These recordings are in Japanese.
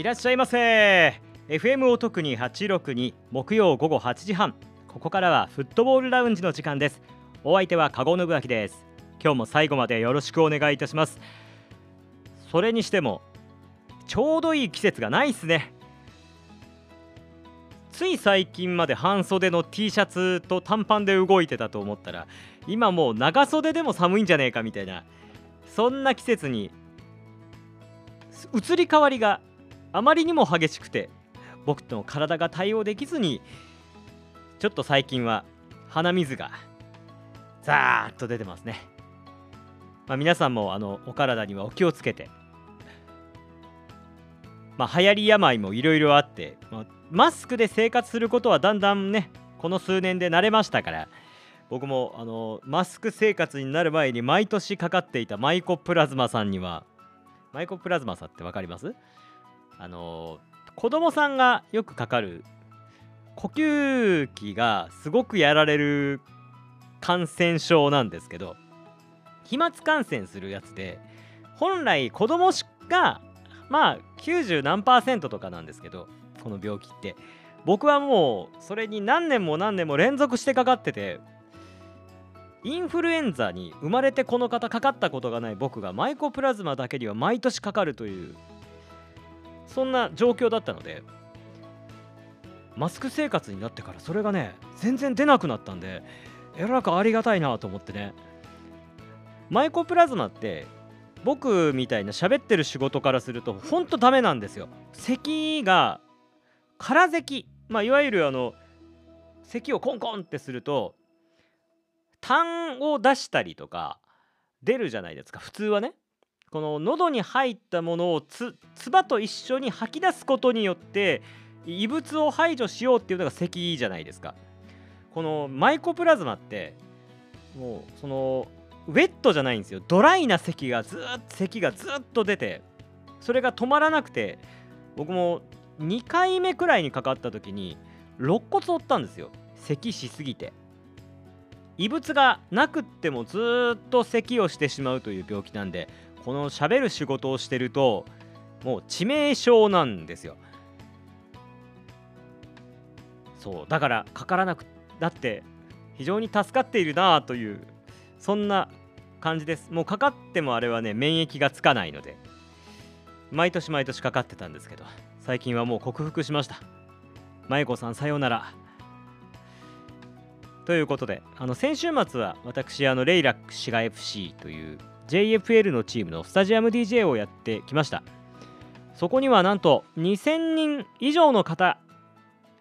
いらっしゃいませ。FM を特に862木曜午後8時半。ここからはフットボールラウンジの時間です。お相手は加護信明です。今日も最後までよろしくお願いいたします。それにしてもちょうどいい季節がないっすね。つい最近まで半袖の T シャツと短パンで動いてたと思ったら今もう長袖でも寒いんじゃねえかみたいなそんな季節に移り変わりがあまりにも激しくて僕の体が対応できずにちょっと最近は鼻水がザーッと出てますね、まあ、皆さんもあのお体にはお気をつけてまあ流行り病もいろいろあって、まあ、マスクで生活することはだんだんねこの数年で慣れましたから僕もあのマスク生活になる前に毎年かかっていたマイコプラズマさんにはマイコプラズマさんって分かります？あの子供さんがよくかかる呼吸器がすごくやられる感染症なんですけど飛沫感染するやつで本来子供がまあ90何パーセントとかなんですけどこの病気って。僕はもうそれに何年も何年も連続してかかっててインフルエンザに生まれてこの方かかったことがない僕がマイコプラズマだけには毎年かかるというそんな状況だったのでマスク生活になってからそれがね全然出なくなったんでえらくありがたいなと思ってね。マイコプラズマって僕みたいな喋ってる仕事からするとほんとダメなんですよ。咳が空咳。まあいわゆるあの咳をコンコンってすると痰を出したりとか出るじゃないですか。普通はね。この喉に入ったものをつ唾と一緒に吐き出すことによって異物を排除しようっていうのが咳じゃないですか。このマイコプラズマってもうそのウェットじゃないんですよ。ドライな咳がずっと咳がずっと出てそれが止まらなくて僕も2回目くらいにかかった時に肋骨折ったんですよ。咳しすぎて。異物がなくってもずっと咳をしてしまうという病気なんでこのしゃべる仕事をしてるともう致命傷なんですよ。そうだからかからなくだって非常に助かっているなというそんな感じです。もうかかってもあれはね免疫がつかないので毎年毎年かかってたんですけど最近はもう克服しました。舞子さんさようなら。ということであの先週末は私あのレイラック滋賀 FC という JFL のチームのスタジアム DJ をやってきました。そこにはなんと2000人以上の方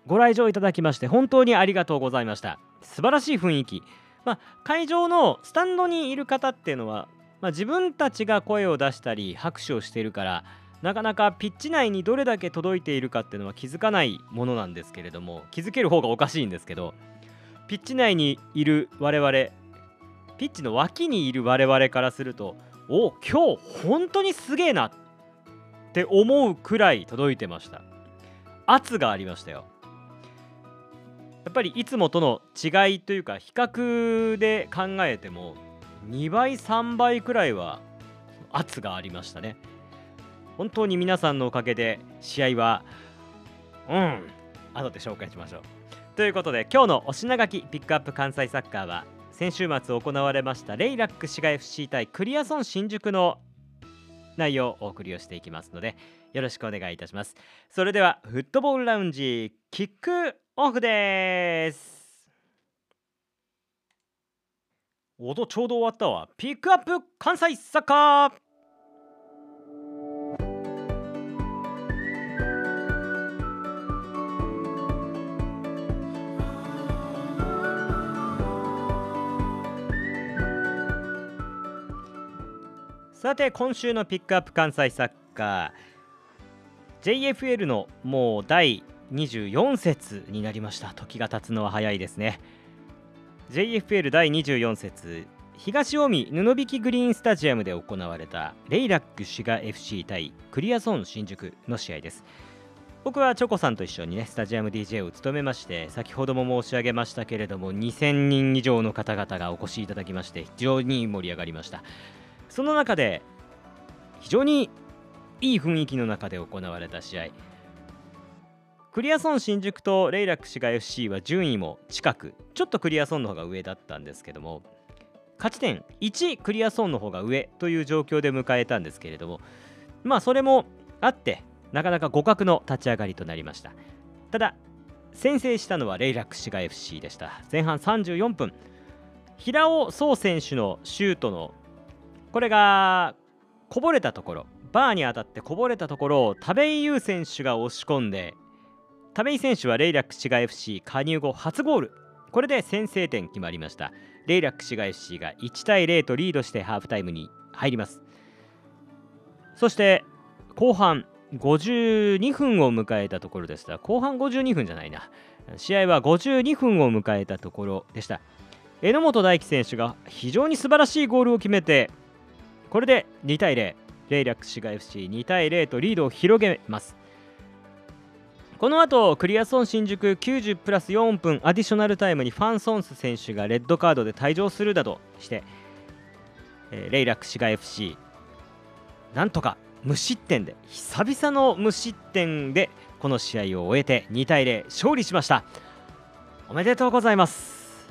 ご来場いただきまして本当にありがとうございました。素晴らしい雰囲気、まあ、会場のスタンドにいる方っていうのは、まあ、自分たちが声を出したり拍手をしているからなかなかピッチ内にどれだけ届いているかっていうのは気づかないものなんですけれども気づける方がおかしいんですけどピッチ内にいる我々ピッチの脇にいる我々からするとお今日本当にすげえなって思うくらい届いてました。圧がありましたよ。やっぱりいつもとの違いというか比較で考えても2倍3倍くらいは圧がありましたね。本当に皆さんのおかげで試合はうん後で紹介しましょう。ということで今日のお品書きピックアップ関西サッカーは先週末行われましたレイラック滋賀 FC 対クリアソン新宿の内容をお送りをしていきますのでよろしくお願いいたします。それではフットボールラウンジキックオフです。おとちょうど終わったわ。ピックアップ関西サッカー。さて今週のピックアップ関西サッカー。JFL のもう第24節になりました。時が経つのは早いですね。JFL 第24節東近江布引グリーンスタジアムで行われたレイラック滋賀 FC 対クリアソン新宿の試合です。僕はチョコさんと一緒にねスタジアム DJ を務めまして先ほども申し上げましたけれども2000人以上の方々がお越しいただきまして非常に盛り上がりました。その中で非常にいい雰囲気の中で行われた試合。クリアソン新宿とレイラック滋賀 FC は順位も近くちょっとクリアソンの方が上だったんですけども勝ち点1クリアソンの方が上という状況で迎えたんですけれどもまあそれもあってなかなか互角の立ち上がりとなりました。ただ先制したのはレイラック滋賀 FC でした。前半34分。平尾壮選手のシュートのこれがこぼれたところバーに当たってこぼれたところを田部井優選手が押し込んで田部井選手はレイラック滋賀 FC 加入後初ゴール。これで先制点決まりました。レイラック滋賀 FC が1対0とリードしてハーフタイムに入ります。そして後半52分を迎えたところでした。後半52分じゃないな。試合は52分を迎えたところでした。榎本大輝選手が非常に素晴らしいゴールを決めてこれで2対0レイラック滋賀 FC2 対0とリードを広げます。この後クリアソン新宿90プラス4分アディショナルタイムにファン・ソンス選手がレッドカードで退場するなどして、えー、レイラック滋賀 FC なんとか無失点で久々の無失点でこの試合を終えて2対0勝利しました。おめでとうございます。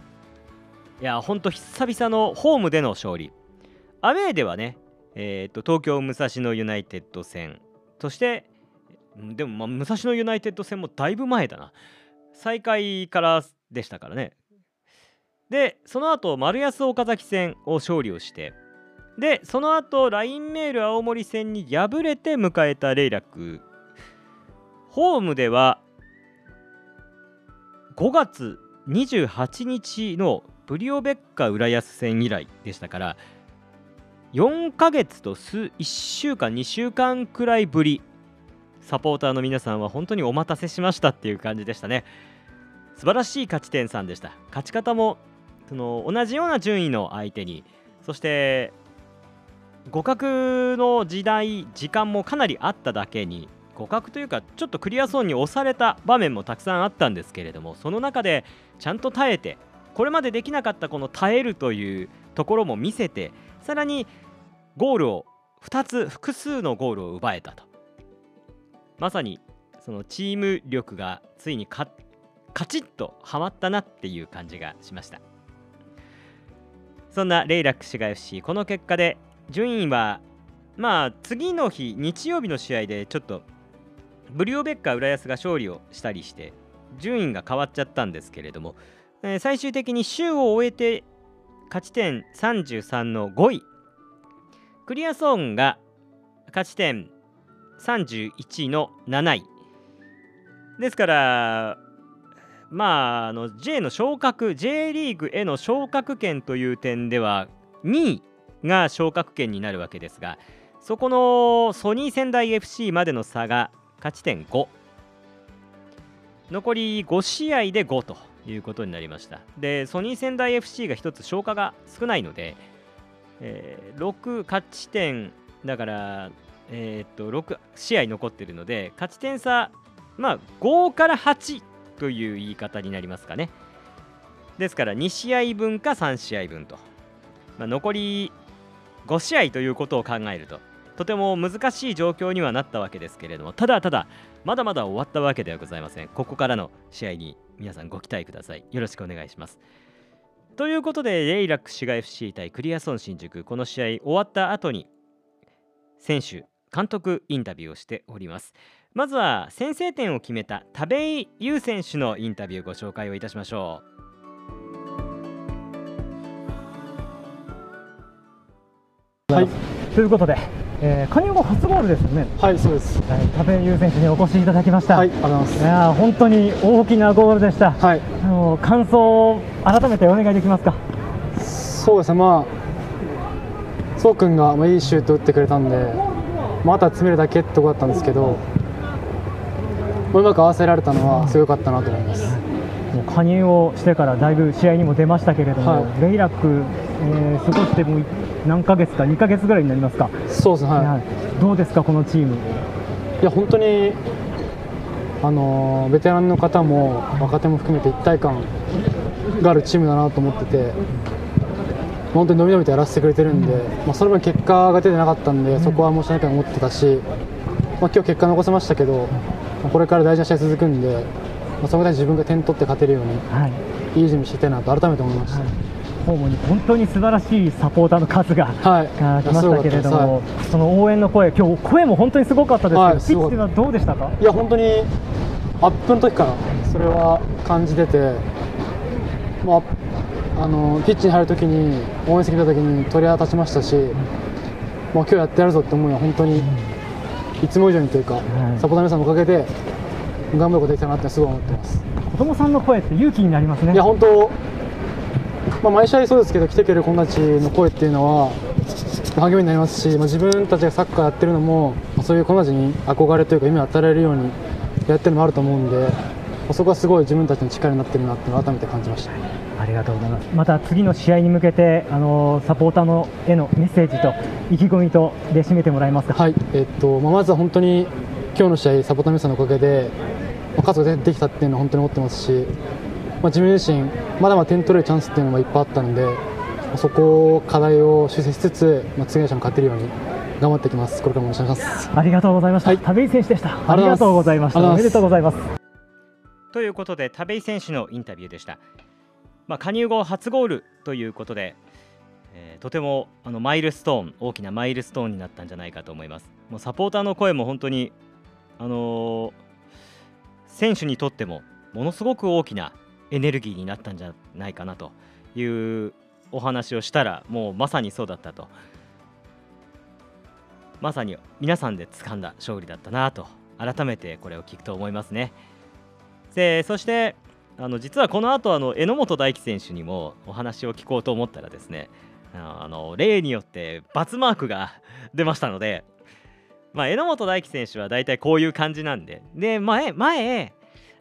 いやほんと久々のホームでの勝利。アウェーではね、えーと、東京武蔵野ユナイテッド戦。そしてでも、まあ、武蔵野ユナイテッド戦もだいぶ前だな。再開からでしたからね。でその後丸安岡崎戦を勝利をして。でその後 LINE メール青森戦に敗れて迎えたレイラック。ホームでは5月28日のブリオベッカ浦安戦以来でしたから4ヶ月と数1週間2週間くらいぶりサポーターの皆さんは本当にお待たせしましたっていう感じでしたね。素晴らしい勝ち点3でした。勝ち方もその同じような順位の相手にそして互角の時代時間もかなりあっただけに互角というかちょっとクリアゾーンに押された場面もたくさんあったんですけれどもその中でちゃんと耐えてこれまでできなかったこの耐えるというところも見せてさらにゴールを2つ複数のゴールを奪えたと。まさにそのチーム力がついにカチッとはまったなっていう感じがしました。そんなレイラック滋賀 FC この結果で順位はまあ次の日日曜日の試合でちょっとブリオベッカ浦安が勝利をしたりして順位が変わっちゃったんですけれども、えー、最終的に週を終えて勝ち点33の5位。クリアソーンが勝ち点31の7位。ですからまああの J の昇格 J リーグへの昇格権という点では2位が昇格権になるわけですがそこのソニー仙台 FC までの差が勝ち点5残り5試合で5と。いうことになりました。でソニー仙台 FC が1つ消化が少ないので、えー、6勝ち点だからえー、っと6試合残ってるので勝ち点差まあ5から8という言い方になりますかね。ですから2試合分か3試合分と、まあ、残り5試合ということを考えるととても難しい状況にはなったわけですけれどもただただまだまだ終わったわけではございません。ここからの試合に皆さんご期待ください。よろしくお願いします。ということでレイラック滋賀 FC 対クリアソン新宿。この試合終わった後に選手監督インタビューをしております。まずは先制点を決めた田部井優選手のインタビューご紹介をいたしましょう。はい。ということで、えー、加入後初ゴールですよね。はいそうです、はい、田部井優選手にお越しいただきました。はいありがとうございます。いや本当に大きなゴールでした。はい。あの感想を改めてお願いできますか？そうですねまあそうくんがいいシュート打ってくれたんでまた詰めるだけってとこだったんですけどうまく合わせられたのはすごかったなと思います。もう加入をしてからだいぶ試合にも出ましたけれども、はい、レイラック、えー、過ごしても何ヶ月か2ヶ月ぐらいになりますか？そうですね、はい、どうですかこのチーム？いや本当にあのベテランの方も若手も含めて一体感があるチームだなと思ってて本当に伸び伸びとやらせてくれてるんで、まあ、その分結果が出てなかったんで、そこは申し訳ないと思ってたし、まあ、今日結果残せましたけど、まあこれから大事な試合続くんで、まあ、そこで自分が点取って勝てるようにはい。いい準備していきたいなと改めて思いました。ホームに本当に素晴らしいサポーターの数が、はいが来ましたけれどもったで、その応援の声、今日声も本当にすごかったですけど、はいピッチではどうでしたか？いや本当にアップの時からそれは感じてて、まあ、あのピッチに入る時に応援席にいた時に鳥肌立ちましたし、まあ、今日やってやるぞって思いは本当にいつも以上にというか、いサポーターの皆さんのおかげで頑張ることができたなってすごい思ってます。子供さんの声って勇気になりますね。いや本当、まあ、毎試合そうですけど来てくれる子たちの声っていうのは励みになりますし、まあ、自分たちがサッカーやってるのもまあそういう子たちに憧れというか夢を与えられるようにやってるのもあると思うんで、まあそこはすごい自分たちの力になってるなっていうのを改めて感じました。ありがとうございます。また次の試合に向けて、あのサポーターのへのメッセージと意気込みとで締めてもらえますか？はい、えっとまあ、まずは本当に今日の試合、サポーターの皆さんのおかげで、まあ、勝つことができたっていうのは本当に思ってますし、まあ、自分自身、まだまだ点取れるチャンスっていうのもいっぱいあったので、まあそこを課題を修正しつつ、まあ、次の試合も勝てるように頑張っていきます。これからもお願いします。ありがとうございました。はい田部井選手でした。あありがとうございました。おめでとうございます。ということで田部井選手のインタビューでした、まあ、加入後初ゴールということで、えーとてもあのマイルストーン大きなマイルストーンになったんじゃないかと思いますもうサポーターの声も本当にあのー選手にとってもものすごく大きなエネルギーになったんじゃないかなというお話をしたらもうまさにそうだったとまさに皆さんで掴んだ勝利だったなと改めてこれを聞くと思いますね。でそしてあの実はこの後あの榎本大輝選手にもお話を聞こうと思ったらですねあの例によって×マークが出ましたので、まあ、榎本大輝選手は大体こういう感じなんでで前前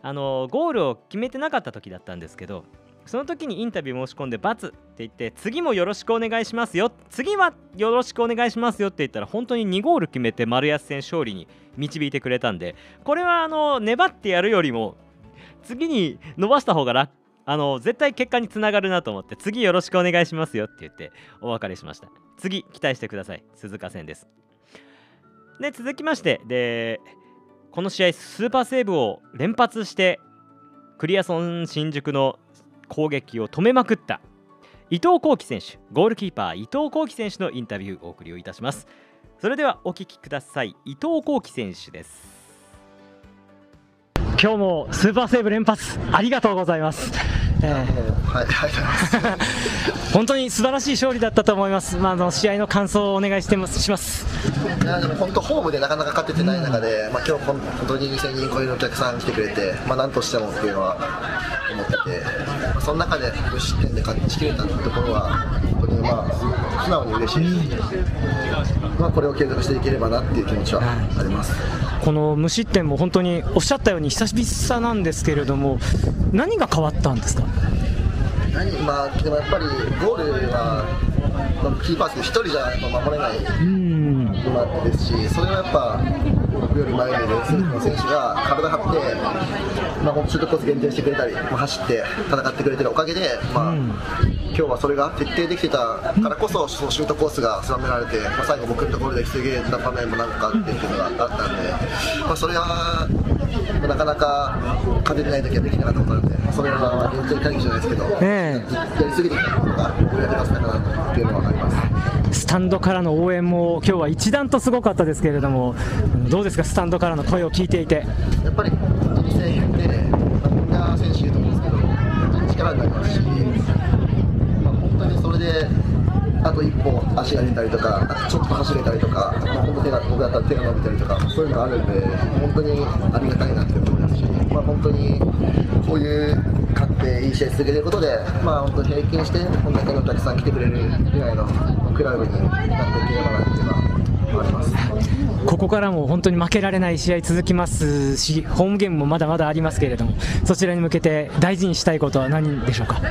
あのゴールを決めてなかった時だったんですけどその時にインタビュー申し込んで×って言って次もよろしくお願いしますよ次はよろしくお願いしますよって言ったら本当に2ゴール決めて丸安戦勝利に導いてくれたんでこれはあの粘ってやるよりも次に伸ばした方が楽あの絶対結果につながるなと思って次よろしくお願いしますよって言ってお別れしました。次期待してください。鈴鹿戦です。で続きましてでこの試合スーパーセーブを連発してクリアソン新宿の攻撃を止めまくった伊藤幸輝選手ゴールキーパー伊藤幸輝選手のインタビューをお送りをいたしますそれではお聞きください伊藤幸輝選手です今日もスーパーセーブ連発ありがとうございます。えーはい、ありがとうございます。本当に素晴らしい勝利だったと思います。まああの試合の感想をお願いしてますします。でも本当ホームでなかなか勝ててない中で、まあ今日本当に2000人超えるお客さん来てくれて、まあなんとしてもっていうのは思ってて、まあその中で無失点で勝ちきれたってところは本当にまあ素直に嬉しいですし、まあこれを継続していければなっていう気持ちはあります。この無失点も本当におっしゃったように久々なんですけれども、何が変わったんですか？何まあでもやっぱりゴールは、まあ、キーパーって一人じゃやっぱ守れないうん。もあですし、それはやっぱ僕より前にいる選手が体張って、まあ、シュートコース限定してくれたり、まあ、走って戦ってくれてるおかげで、まあ今日はそれが徹底できてたからこそ、そのシュートコースが定められて、まあ、最後、僕のところで防げた場面もなんかあってっていうのがあったんで、まあ、それはなかなか勝ててない時はできなかったことなので、それは現状会議じゃないですけど、えやりすぎてたことがようやく出せたかなっていうのはあります。スタンドからの応援も今日は一段とすごかったですけれども、どうですか？スタンドからの声を聞いていて。やっぱり本当に声援って、まあ、みんな選手いると思うんですけど、本当に力になりますし、まあ、本当にそれで、あと一歩足が出たりとか、あとちょっと走れたりとか、まあ、本当手が僕だったら手が伸びたりとか、そういうのがあるんで、本当にありがたいなって思いますし、まあ、本当にこういう勝っていい試合続けてることで、まあ、本当に平均して、こんだけのお客さん来てくれる以外のクラブになっていければなっていうのはあります。ここからも本当に負けられない試合続きますし、ホームゲームもまだまだありますけれども、そちらに向けて大事にしたいことは何でしょうか？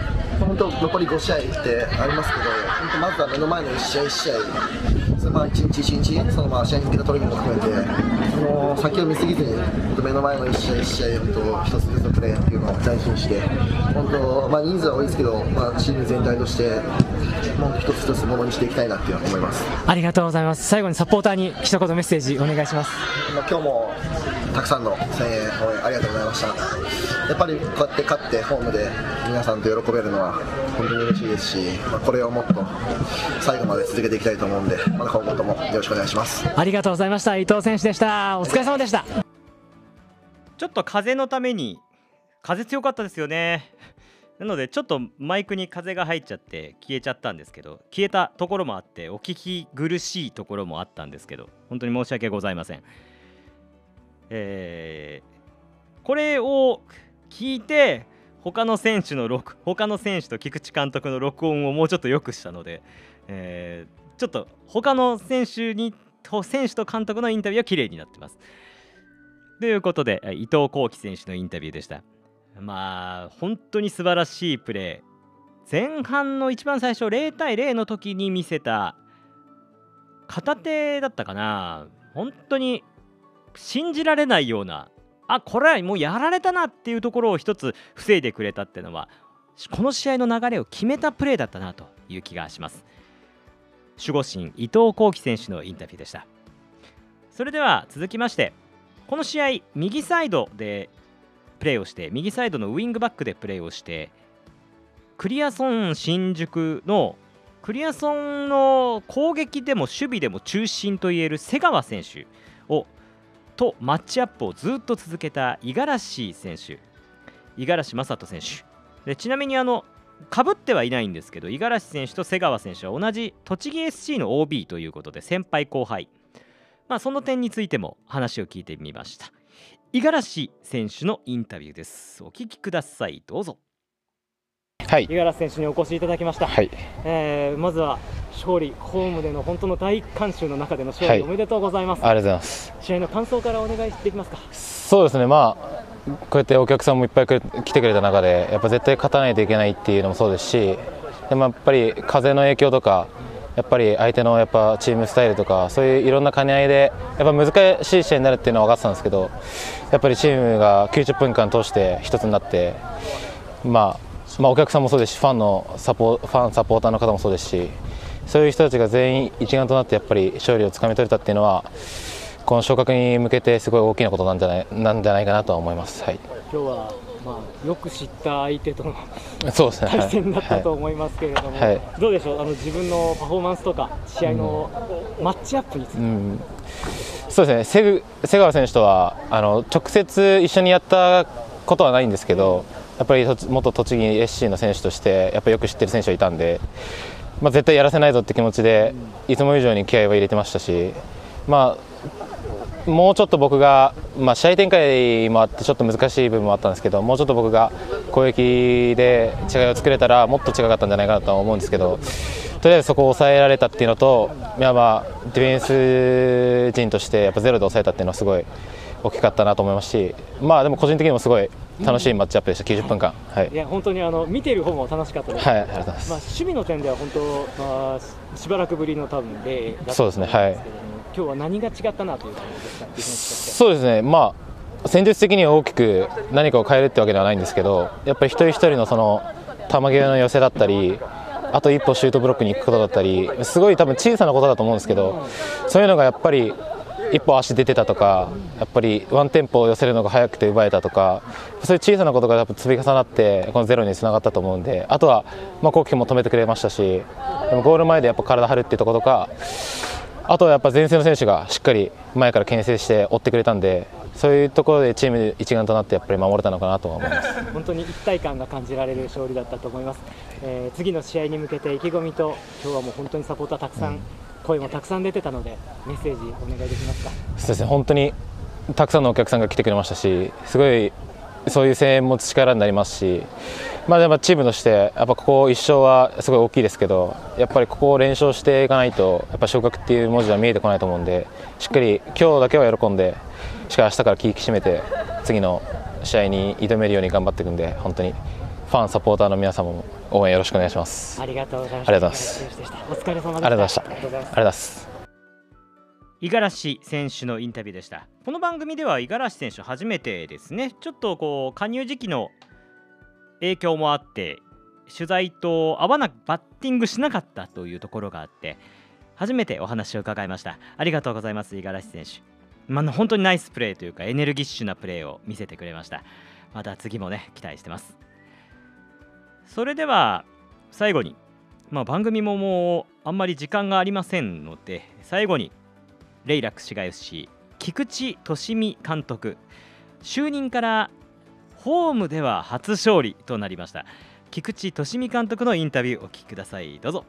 本当残り5試合ってありますけど、本当まずは目の前の1試合1試合、それまあ1日1日、そのまあ試合に向けたトレーニングも含めて、そもう先を見すぎずに目の前の一試合一試合本当一つずつのプレーっていうのを大事にして本当、まあ、人数は多いですけど、まあ、チーム全体として本当一つ一つものにしていきたいなっていうのは思います。ありがとうございます。最後にサポーターに一言メッセージお願いします、今日もたくさんの声援応援ありがとうございました。やっぱりこうやって勝ってホームで皆さんと喜べるのは本当に嬉しいですし、まあ、これをもっと最後まで続けていきたいと思うんでまた今後ともよろしくお願いします。ありがとうございました。伊藤選手でした。お疲れ様でした。ちょっと風のために風強かったですよね。なのでちょっとマイクに風が入っちゃって消えちゃったんですけど消えたところもあってお聞き苦しいところもあったんですけど本当に申し訳ございませんえーこれを聞いて他の選手の録他の選手と菊池監督の録音をもうちょっと良くしたので、えーちょっと他の選手にと選手と監督のインタビューは綺麗になってます。ということで伊藤幸輝選手のインタビューでした。まあ本当に素晴らしいプレー。前半の一番最初0対0の時に見せた片手だったかな。本当に信じられないようなあこれはもうやられたなっていうところを一つ防いでくれたっていうのはこの試合の流れを決めたプレーだったなという気がします。守護神伊藤幸輝選手のインタビューでした。それでは続きましてこの試合右サイドでプレーをして右サイドのウィングバックでプレーをしてクリアソン新宿のクリアソンの攻撃でも守備でも中心といえる瀬川選手をとマッチアップをずっと続けた五十嵐選手。五十嵐正人選手。でちなみにあのかぶってはいないんですけど五十嵐選手と瀬川選手は同じ栃木 SC の OB ということで先輩後輩。まあその点についても話を聞いてみました。五十嵐選手のインタビューです。お聞きください。どうぞ。はい。五十嵐選手にお越しいただきました、はい。えーまずは勝利ホームでの本当の大観衆の中での勝利、はい。おめでとうございます。ありがとうございます。試合の感想からお願いできますか。そうですね。まあこうやってお客さんもいっぱい来てくれた中でやっぱ絶対勝たないといけないっていうのもそうですしでもやっぱり風の影響とかやっぱり相手のやっぱチームスタイルとかそういういろんな兼ね合いでやっぱ難しい試合になるっていうのは分かってたんですけどやっぱりチームが90分間通して一つになって、まあ、まあお客さんもそうですしファンのサポファンサポーターの方もそうですしそういう人たちが全員一丸となってやっぱり勝利をつかみ取れたっていうのはこの昇格に向けてすごい大きなことなんじゃないなんじゃないかなとは思います。はい、今日は、まあ、よく知った相手とのそうですね。対戦だったとはい思いますけれども、はい。どうでしょう？あの自分のパフォーマンスとか試合のマッチアップについて、うん、そうですね。瀬ぐ瀬川選手とはあの直接一緒にやったことはないんですけど、やっぱり元栃木 SC の選手としてやっぱりよく知ってる選手はいたんで、まあ絶対やらせないぞって気持ちでいつも以上に気合は入れてましたし、まあ。もうちょっと僕が、まあ、試合展開もあってちょっと難しい部分もあったんですけどもうちょっと僕が攻撃で違いを作れたらもっと違かったんじゃないかなとは思うんですけどとりあえずそこを抑えられたっていうのといやまあディフェンス陣としてやっぱゼロで抑えたっていうのはすごい大きかったなと思いますしまあでも個人的にもすごい楽しいマッチアップでした90分間。はい、いや本当にあの見てる方も楽しかったです、はい、ありがとうございます、まあ、守備の点では本当、まあ、ししばらくぶりの多分例だったとそうですねはい。今日は何が違ったなという感じですか？そうですね、まあ、戦術的には大きく何かを変えるってわけではないんですけど、やっぱり一人一人のその球際の寄せだったり、あと一歩シュートブロックに行くことだったり、すごい多分小さなことだと思うんですけど、そういうのがやっぱり一歩足出てたとか、やっぱりワンテンポを寄せるのが早くて奪えたとか、そういう小さなことがやっぱ積み重なって、このゼロにつながったと思うんで、あとは、まあ、コウキ君も止めてくれましたし、でもゴール前でやっぱ体張るっていうところとか、あとはやっぱ前線の選手がしっかり前から牽制して追ってくれたんで、そういうところでチーム一丸となってやっぱり守れたのかなと思います。本当に一体感が感じられる勝利だったと思います、えー次の試合に向けて意気込みと今日はもう本当にサポーターたくさん、声もたくさん出てたのでメッセージお願いできますか？そうですね本当にたくさんのお客さんが来てくれましたし、すごいそういう声援も力になりますし、まあ、でもチームとして、やっぱここ1勝はすごい大きいですけど、やっぱりここを連勝していかないと、やっぱ昇格っていう文字は見えてこないと思うんで、しっかり今日だけは喜んで、しっかり明日から気引き締めて、次の試合に挑めるように頑張っていくんで、本当にファン、サポーターの皆様も応援よろしくお願いします。ありがとうございました。ありがとうございます。お疲れ様でした。ありがとうございましたありがとうございます。ありがとうございます。伊五十嵐選手のインタビューでした。この番組では五十嵐選手初めてですね。ちょっとこう加入時期の影響もあって取材と合わなくバッティングしなかったというところがあって初めてお話を伺いました。ありがとうございます五十嵐選手。まあ、本当にナイスプレーというかエネルギッシュなプレーを見せてくれました。また次もね期待してますそれでは最後にまあ、番組ももうあんまり時間がありませんので最後にレイラック市街 FC 菊池利美監督就任からホームでは初勝利となりました。菊池利美監督のインタビューお聞きください。どうぞ。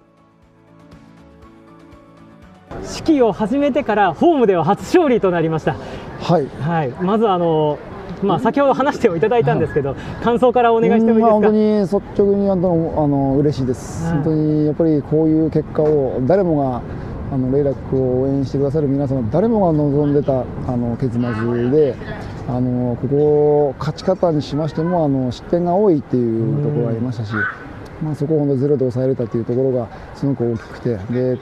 指揮を始めてからホームでは初勝利となりました。はい、はい、まずあのまあ、先ほど話していただいたんですけど、感想からお願いしてもいいですか、本当に率直にあのあの嬉しいです、はい。本当にやっぱりこういう結果を誰もがあのレイラックを応援してくださる皆様誰もが望んでたあの結末であのここ勝ち方にしましてもあの失点が多いっていうところがありましたし、まあ、そこをゼロで抑えれたというところがすごく大きくてで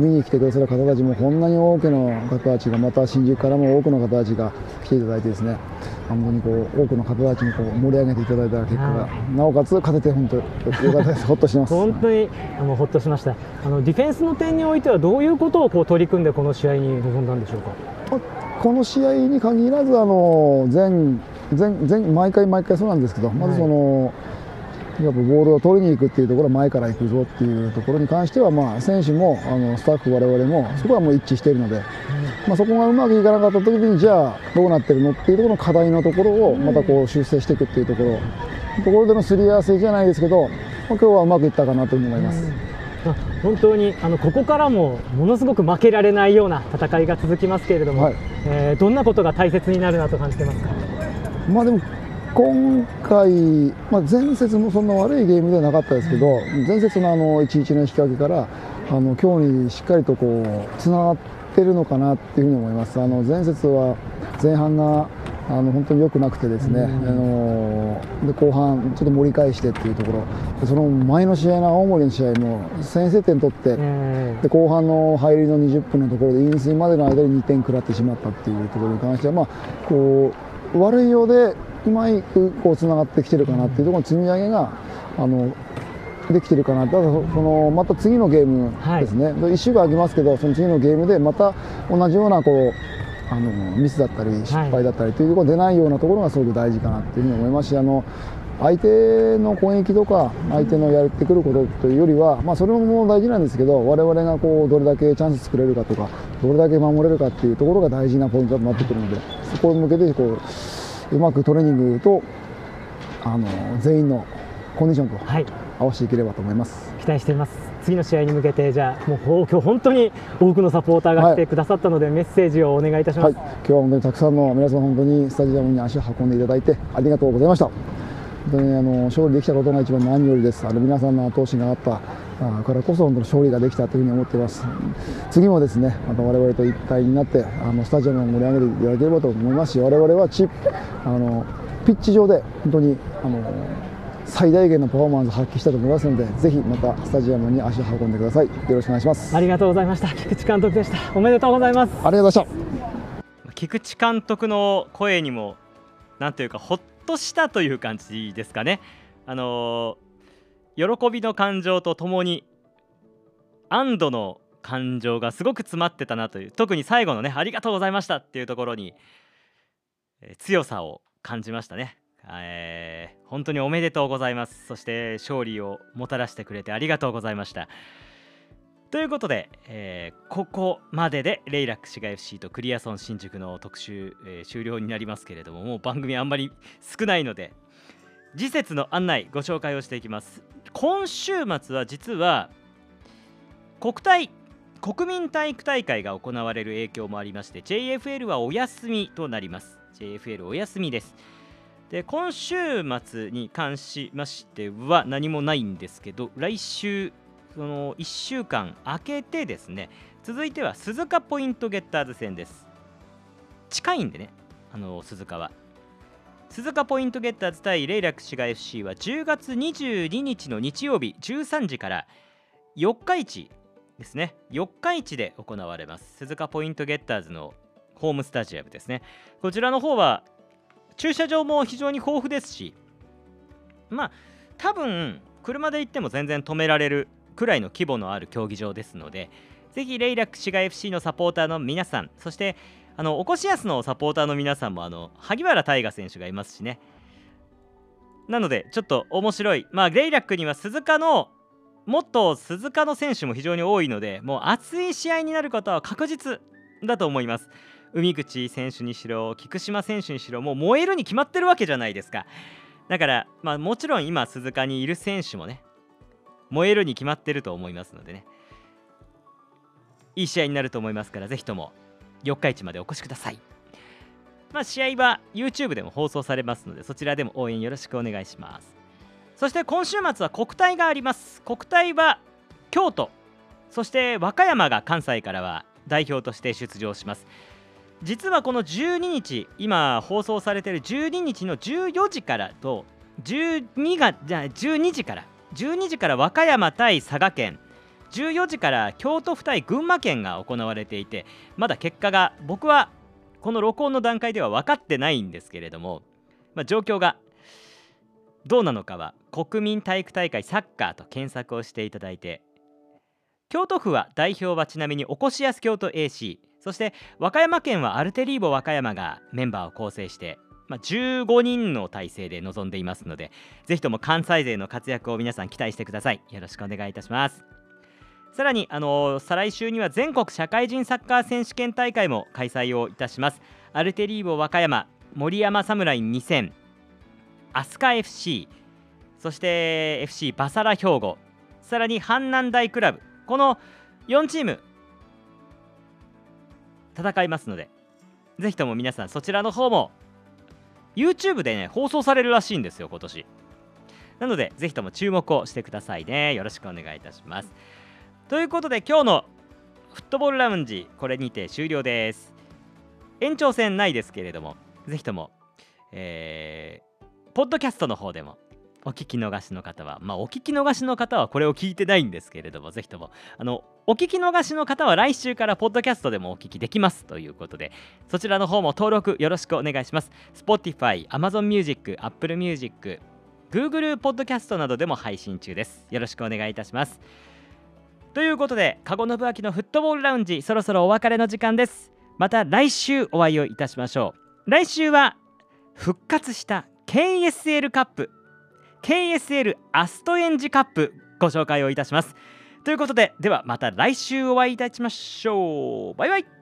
見に来てくださる方たちもこんなに多くの方たちがまた新宿からも多くの方たちが来ていただいてですね本当にこう多くの方たちにこう盛り上げていただいた結果が、なおかつ勝てて本当よかったです。ほっとしてます。本当にあのほっとしました。あのディフェンスの点においてはどういうことをこう取り組んでこの試合に臨んだんでしょうか？この試合に限らずあの全全全毎回毎回そうなんですけどまずその、やっぱボールを取りに行くっていうところは前から行くぞっていうところに関しては、まあ、選手もあのスタッフ、我々もそこはもう一致しているので、まあ、そこがうまくいかなかった時にじゃあどうなってるのっていうところの課題のところをまたこう修正していくっていうところ。ところでのすり合わせじゃないですけど、まあ、今日はうまくいったかなと思います。まあ本当にあのここからもものすごく負けられないような戦いが続きますけれども、はい。えーどんなことが大切になるなと感じてますか？まあでも今回、まあ、前節もそんな悪いゲームではなかったですけど、前節のあの1-1の引き分けから、あの今日にしっかりとこうつながってるのかなっていうふうに思います。あの前節は前半があの本当に良くなくてですね、あので後半ちょっと盛り返してっていうところ、でその前の試合の青森の試合も先制点取って、えで後半の入りの20分のところで飲水までの間に2点食らってしまったっていうところに関しては、まあ、こう悪いようでうまくこうつながってきてるかなっていうところの積み上げがあのできてるかな、ただそそのまた次のゲームですね、1週間空きますけど、その次のゲームでまた同じようなこうあのミスだったり失敗だったりというところが出ないようなところがすごく大事かなっていうふうに思いますし。あの相手の攻撃とか相手のやってくることというよりは、まあ、それも大事なんですけど我々がこうどれだけチャンス作れるかとかどれだけ守れるかっていうところが大事なポイントとなってくるのでそこに向けてこううまくトレーニングとあの全員のコンディションとはい合わせていければと思います。期待しています次の試合に向けてじゃあもうほ今日本当に多くのサポーターが来てくださったので、メッセージをお願いいたします、はい、今日は本当にたくさんの皆さん本当にスタジアムに足を運んでいただいてありがとうございました。本当にあの勝利できたことが一番何よりです。あの皆さんの後押しがあったあからこそ本当に勝利ができたというふうに思っています。次もですね、また我々と一体になってあのスタジアムを盛り上げていただければと思いますし、我々はチあのピッチ上で本当にあの最大限のパフォーマンスを発揮したと思いますので、ぜひまたスタジアムに足を運んでください。よろしくお願いします。ありがとうございました菊池監督でしたおめでとうございますありがとうございました。菊池監督の声にもなんというかほっとしたという感じですかね。あのー喜びの感情とともに安堵の感情がすごく詰まってたなという特に最後のねありがとうございましたっていうところに、えー強さを感じましたね。えー本当におめでとうございますそして勝利をもたらしてくれてありがとうございましたということで、えーここまででレイラック市街 FC とクリアソン新宿の特集、えー終了になりますけれどももう番組あんまり少ないので次節の案内ご紹介をしていきます。今週末は実は国体国民体育大会が行われる影響もありまして JFL はお休みとなります。JFL お休みです。で今週末に関しましては何もないんですけど来週その1週間空けてですね続いては鈴鹿ポイントゲッターズ戦です。近いんでねあの鈴鹿は。鈴鹿ポイントゲッターズ対レイラック滋賀 FC は10月22日の日曜日13時から四日市ですね。四日市で行われます。鈴鹿ポイントゲッターズのホームスタジアムですね。こちらの方は駐車場も非常に豊富ですしまあ多分車で行っても全然止められるくらいの規模のある競技場ですのでぜひレイラック市街 FC のサポーターの皆さんそしてあのおこしやすのサポーターの皆さんもあの萩原大河選手がいますしね。なのでちょっと面白い。まあレイラックには鈴鹿のもっと鈴鹿の選手も非常に多いのでもう熱い試合になることは確実だと思います。海口選手にしろ菊島選手にしろもう燃えるに決まってるわけじゃないですか。だからまあもちろん今鈴鹿にいる選手もね燃えるに決まってると思いますのでね。いい試合になると思いますからぜひとも。四日市までお越しください。まあ試合は YouTube でも放送されますのでそちらでも応援よろしくお願いします。そして今週末は国体があります。国体は京都。そして和歌山が関西からは代表として出場します。実はこの12日今放送されている12日の14時からと12がじゃあ12時から12時から和歌山対佐賀県。14時から京都府対群馬県が行われていてまだ結果が僕はこの録音の段階では分かってないんですけれども、まあ、状況がどうなのかは国民体育大会サッカーと検索をしていただいて京都府は代表はちなみにおこしやす京都 AC そして和歌山県はアルテリーボ和歌山がメンバーを構成して、まあ、15人の体制で臨んでいますのでぜひとも関西勢の活躍を皆さん期待してください。よろしくお願いいたします。さらに、あの再来週には全国社会人サッカー選手権大会も開催をいたします。アルテリーボ和歌山森山侍2000飛鳥 FC そして FC バサラ兵庫。さらに阪南大クラブ。この4チーム戦いますのでぜひとも皆さんそちらの方も YouTube でね放送されるらしいんですよ今年。なのでぜひとも注目をしてくださいね。よろしくお願いいたします。ということで今日のフットボールラウンジこれにて終了です。延長戦ないですけれどもぜひともえーポッドキャストの方でもお聞き逃しの方はまあお聞き逃しの方はこれを聞いてないんですけれどもぜひともあのお聞き逃しの方は来週からポッドキャストでもお聞きできますということでそちらの方も登録よろしくお願いします。Spotify、Amazon Music、Apple Music Google ポッドキャストなどでも配信中です。よろしくお願いいたします。ということでカゴノブアキのフットボールラウンジそろそろお別れの時間です。また来週お会いをいたしましょう。来週は復活した KSL カップ KSL アストエンジカップご紹介をいたします。ということでではまた来週お会いいたしましょう。バイバイ。